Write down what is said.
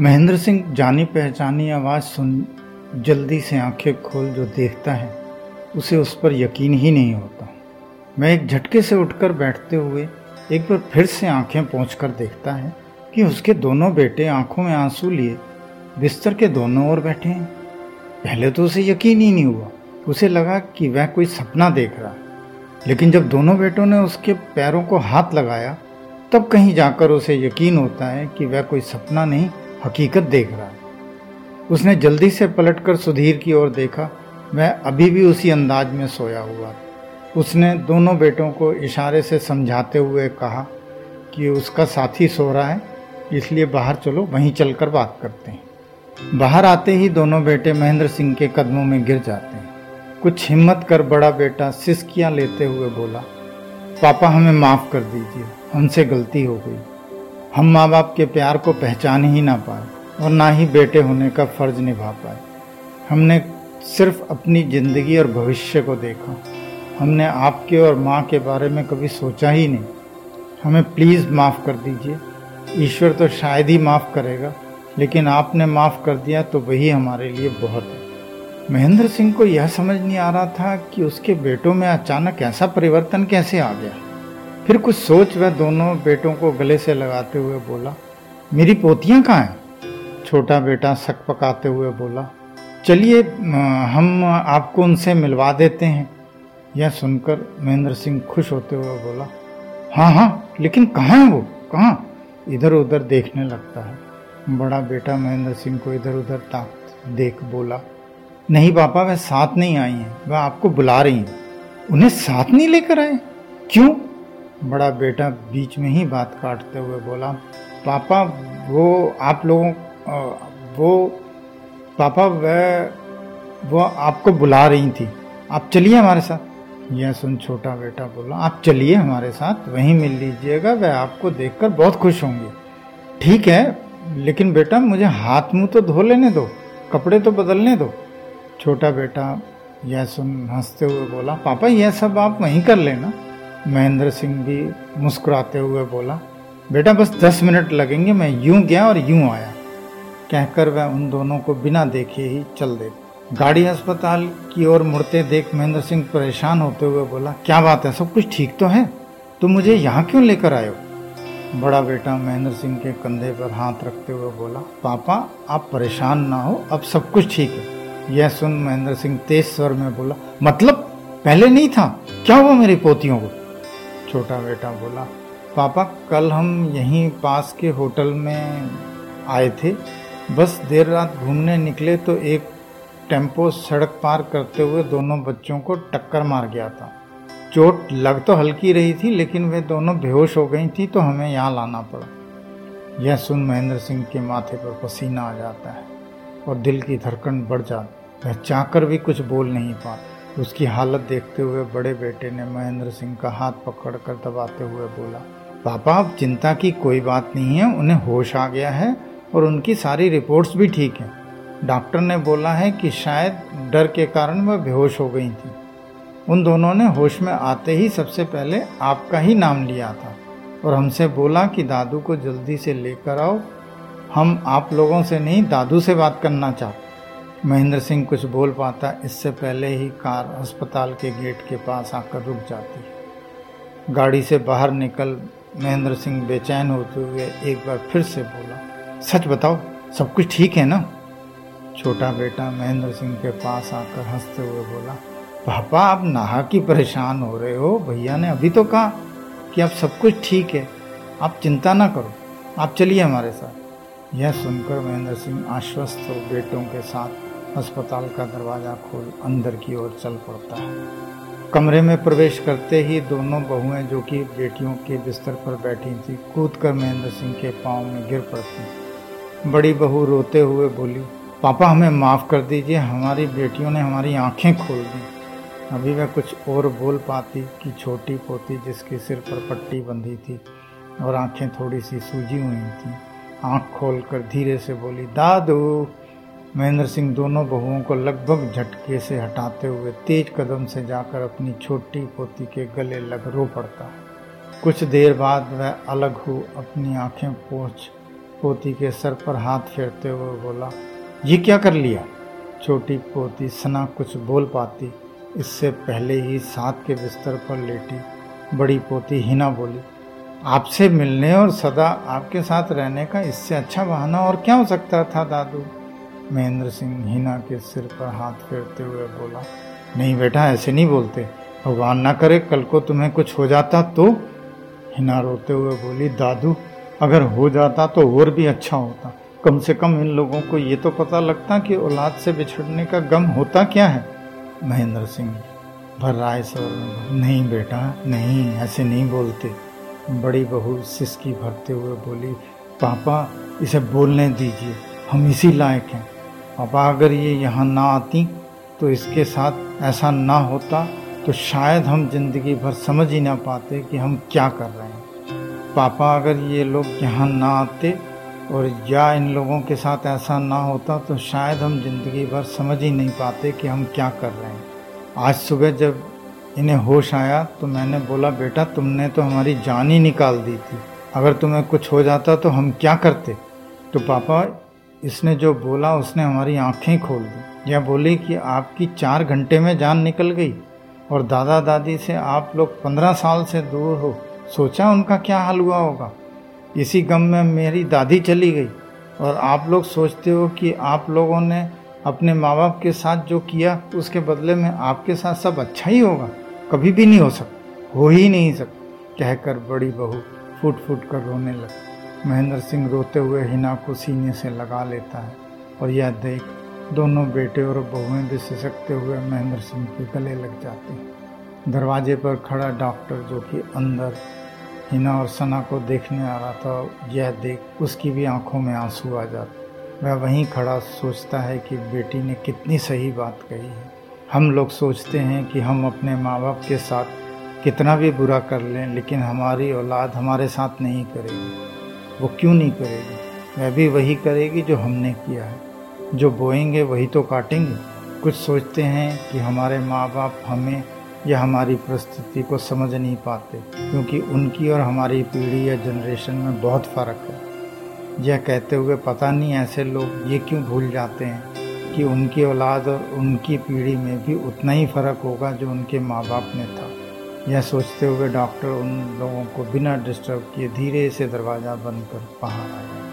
महेंद्र सिंह, जानी पहचानी आवाज़ सुन, जल्दी से आँखें खोल जो देखता है, उसे उस पर यकीन ही नहीं होता। मैं एक झटके से उठकर बैठते हुए एक बार फिर से आँखें कर देखता है कि उसके दोनों बेटे आँखों में आँसू लिए, बिस्तर के दोनों ओर बैठे हैं। पहले तो उसे यकीन ही नहीं हुआ। उसे लगा कि वह कोई सपना देख रहा लेकिन जब दोनों बेटों ने उसके पैरों को हाथ लगाया, तब कहीं जाकर उसे यकीन होता है कि वह कोई सपना नहीं हकीकत देख रहा है। उसने जल्दी से पलटकर सुधीर की ओर देखा। वह अभी भी उसी अंदाज में सोया हुआ। उसने दोनों बेटों को इशारे से समझाते हुए कहा कि उसका साथी सो रहा है, इसलिए बाहर चलो, वहीं चलकर बात करते हैं। बाहर आते ही दोनों बेटे महेंद्र सिंह के कदमों में गिर जाते हैं। कुछ हिम्मत कर बड़ा बेटा सिसकियाँ लेते हुए बोला, पापा हमें माफ़ कर दीजिए, हमसे गलती हो गई। हम माँ बाप के प्यार को पहचान ही ना पाए और ना ही बेटे होने का फ़र्ज़ निभा पाए। हमने सिर्फ़ अपनी ज़िंदगी और भविष्य को देखा। हमने आपके और माँ के बारे में कभी सोचा ही नहीं। हमें प्लीज़ माफ़ कर दीजिए। ईश्वर तो शायद ही माफ़ करेगा, लेकिन आपने माफ़ कर दिया तो वही हमारे लिए बहुत है। महेंद्र सिंह को यह समझ नहीं आ रहा था कि उसके बेटों में अचानक ऐसा परिवर्तन कैसे आ गया। फिर कुछ सोच वह दोनों बेटों को गले से लगाते हुए बोला, मेरी पोतियाँ कहाँ हैं? छोटा बेटा सक पकाते हुए बोला, चलिए हम आपको उनसे मिलवा देते हैं। यह सुनकर महेंद्र सिंह खुश होते हुए बोला हाँ हाँ लेकिन कहाँ है वो? कहाँ? इधर उधर देखने लगता है। बड़ा बेटा महेंद्र सिंह को इधर उधर ताक देख बोला, नहीं पापा, वह साथ नहीं आई हैं, वह आपको बुला रही हैं। उन्हें साथ नहीं लेकर आए? क्यों? बड़ा बेटा बीच में ही बात काटते हुए बोला, पापा, वो आप लोगों वो, पापा, वह, वो आपको बुला रही थी। आप चलिए हमारे साथ। यह सुन छोटा बेटा बोला, आप चलिए हमारे साथ, वहीं मिल लीजिएगा, वह आपको देखकर बहुत खुश होंगे। ठीक है, लेकिन बेटा, मुझे हाथ मुँह तो धो लेने दो, कपड़े तो बदलने दो। छोटा बेटा यह सुन हँसते हुए बोला, पापा, यह सब आप वहीं कर लेना। महेंद्र सिंह भी मुस्कुराते हुए बोला, बेटा, बस दस मिनट लगेंगे, मैं यूँ गया और यूँ आया। कहकर वह उन दोनों को बिना देखे ही चल दे। गाड़ी अस्पताल की ओर मुड़ते देख महेंद्र सिंह परेशान होते हुए बोला, क्या बात है, सब कुछ ठीक तो है? तुम मुझे यहाँ क्यों लेकर आयो बड़ा बेटा महेंद्र सिंह के कंधे पर हाथ रखते हुए बोला, पापा, आप परेशान ना हो, अब सब कुछ ठीक है। यह सुन महेंद्र सिंह तेज स्वर में बोला मतलब पहले नहीं था? क्या हुआ मेरी पोतियों को? छोटा बेटा बोला, पापा, कल हम यहीं पास के होटल में आए थे। बस देर रात घूमने निकले तो एक टेंपो सड़क पार करते हुए दोनों बच्चों को टक्कर मार गया था। चोट लग तो हल्की रही थी, लेकिन वे दोनों बेहोश हो गई थी तो हमें यहाँ लाना पड़ा। यह सुन महेंद्र सिंह के माथे पर पसीना आ जाता है और दिल की धड़कन बढ़ जाती वह चाहकर भी कुछ बोल नहीं पाता। उसकी हालत देखते हुए बड़े बेटे ने महेंद्र सिंह का हाथ पकड़कर दबाते हुए बोला, पापा, अब चिंता की कोई बात नहीं है, उन्हें होश आ गया है और उनकी सारी रिपोर्ट्स भी ठीक हैं। डॉक्टर ने बोला है कि शायद डर के कारण वह बेहोश हो गई थी। उन दोनों ने होश में आते ही सबसे पहले आपका ही नाम लिया था और हमसे बोला कि, दादू को जल्दी से लेकर आओ। हम आप लोगों से नहीं, दादू से बात करना चाहते महेंद्र सिंह कुछ बोल पाता, इससे पहले ही कार अस्पताल के गेट के पास आकर रुक जाती। गाड़ी से बाहर निकल महेंद्र सिंह बेचैन होते हुए एक बार फिर से बोला, सच बताओ, सब कुछ ठीक है ना? छोटा बेटा महेंद्र सिंह के पास आकर हँसते हुए बोला, पापा, आप नहा की परेशान हो रहे हो। भैया ने अभी तो कहा कि अब सब कुछ ठीक है। आप चिंता ना करो, आप चलिए हमारे साथ। यह सुनकर महेंद्र सिंह आश्वस्त हो बेटों के साथ अस्पताल का दरवाज़ा खोल अंदर की ओर चल पड़ता है। कमरे में प्रवेश करते ही दोनों बहुएँ जो कि बेटियों के बिस्तर पर बैठी थी कूद कर महेंद्र सिंह के पाँव में गिर पड़ती। बड़ी बहू रोते हुए बोली, पापा, हमें माफ़ कर दीजिए, हमारी बेटियों ने हमारी आँखें खोल दी। अभी वह कुछ और बोल पाती कि छोटी पोती जिसके सिर पर पट्टी बंधी थी और आँखें थोड़ी सी सूजी हुई थी, आँख खोलकर धीरे से बोली, दादू महेंद्र सिंह दोनों बहुओं को लगभग झटके से हटाते हुए तेज कदम से जाकर अपनी छोटी पोती के गले लग रो पड़ता। है कुछ देर बाद वह अलग हो अपनी आँखें पोछ पोती के सर पर हाथ फेरते हुए बोला, ये क्या कर लिया? छोटी पोती सना कुछ बोल पाती, इससे पहले ही साथ के बिस्तर पर लेटी। बड़ी पोती हिना बोली, आपसे मिलने और सदा आपके साथ रहने का इससे अच्छा बहाना और क्या हो सकता था, दादू? महेंद्र सिंह हिना के सिर पर हाथ फेरते हुए बोला, नहीं बेटा, ऐसे नहीं बोलते। भगवान ना करे, कल को तुम्हें कुछ हो जाता तो? हिना रोते हुए बोली, दादू, अगर हो जाता तो और भी अच्छा होता। कम से कम इन लोगों को ये तो पता लगता कि औलाद से बिछड़ने का गम होता क्या है? महेंद्र सिंह भर राय स्वर नहीं बेटा, नहीं, ऐसे नहीं बोलते। बड़ी बहू सिसकी भरते हुए बोली, पापा, इसे बोलने दीजिए, हम इसी लायक हैं। पापा अगर ये यहाँ ना आती तो इसके साथ ऐसा ना होता तो शायद हम ज़िंदगी भर समझ ही ना पाते कि हम क्या कर रहे हैं। पापा, अगर ये लोग यहाँ ना आते और या इन लोगों के साथ ऐसा ना होता तो शायद हम ज़िंदगी भर समझ ही नहीं पाते कि हम क्या कर रहे हैं। आज सुबह जब इन्हें होश आया तो मैंने बोला, बेटा, तुमने तो हमारी जान ही निकाल दी थी। अगर तुम्हें कुछ हो जाता तो हम क्या करते? तो पापा इसने जो बोला उसने हमारी आँखें खोल दी। यह बोली कि आपकी चार घंटे में जान निकल गई और दादा दादी से आप लोग पंद्रह साल से दूर हो। सोचा उनका क्या हाल हुआ होगा? इसी गम में मेरी दादी चली गई और आप लोग सोचते हो कि आप लोगों ने अपने माँ बाप के साथ जो किया, उसके बदले में आपके साथ सब अच्छा ही होगा। कभी भी नहीं हो सकता। हो ही नहीं सकता। कहकर बड़ी बहू फुट फुट कर रोने लगी। महेंद्र सिंह रोते हुए हिना को सीने से लगा लेता है। और यह देख दोनों बेटे और बहुएँ भी सिसकते हुए महेंद्र सिंह के गले लग जाते हैं। दरवाजे पर खड़ा डॉक्टर जो कि अंदर हिना और सना को देखने आ रहा था, यह देख उसकी भी आँखों में आँसू आ जाते वह वहीं खड़ा सोचता है कि बेटी ने कितनी सही बात कही है। हम लोग सोचते हैं कि हम अपने माँ बाप के साथ कितना भी बुरा कर लें, लेकिन हमारी औलाद हमारे साथ नहीं करेगी। वो क्यों नहीं करेगी? वह भी वही करेगी जो हमने किया है। जो बोएँगे, वही तो काटेंगे। कुछ सोचते हैं कि हमारे माँ बाप हमें या हमारी परिस्थिति को समझ नहीं पाते, क्योंकि उनकी और हमारी पीढ़ी या जनरेशन में बहुत फ़र्क है। यह कहते हुए पता नहीं ऐसे लोग ये क्यों भूल जाते हैं कि उनकी औलाद और उनकी पीढ़ी में भी उतना ही फ़र्क होगा जो उनके माँ बाप में था। यह सोचते हुए डॉक्टर उन लोगों को बिना डिस्टर्ब किए धीरे से दरवाज़ा बंद कर बाहर आया।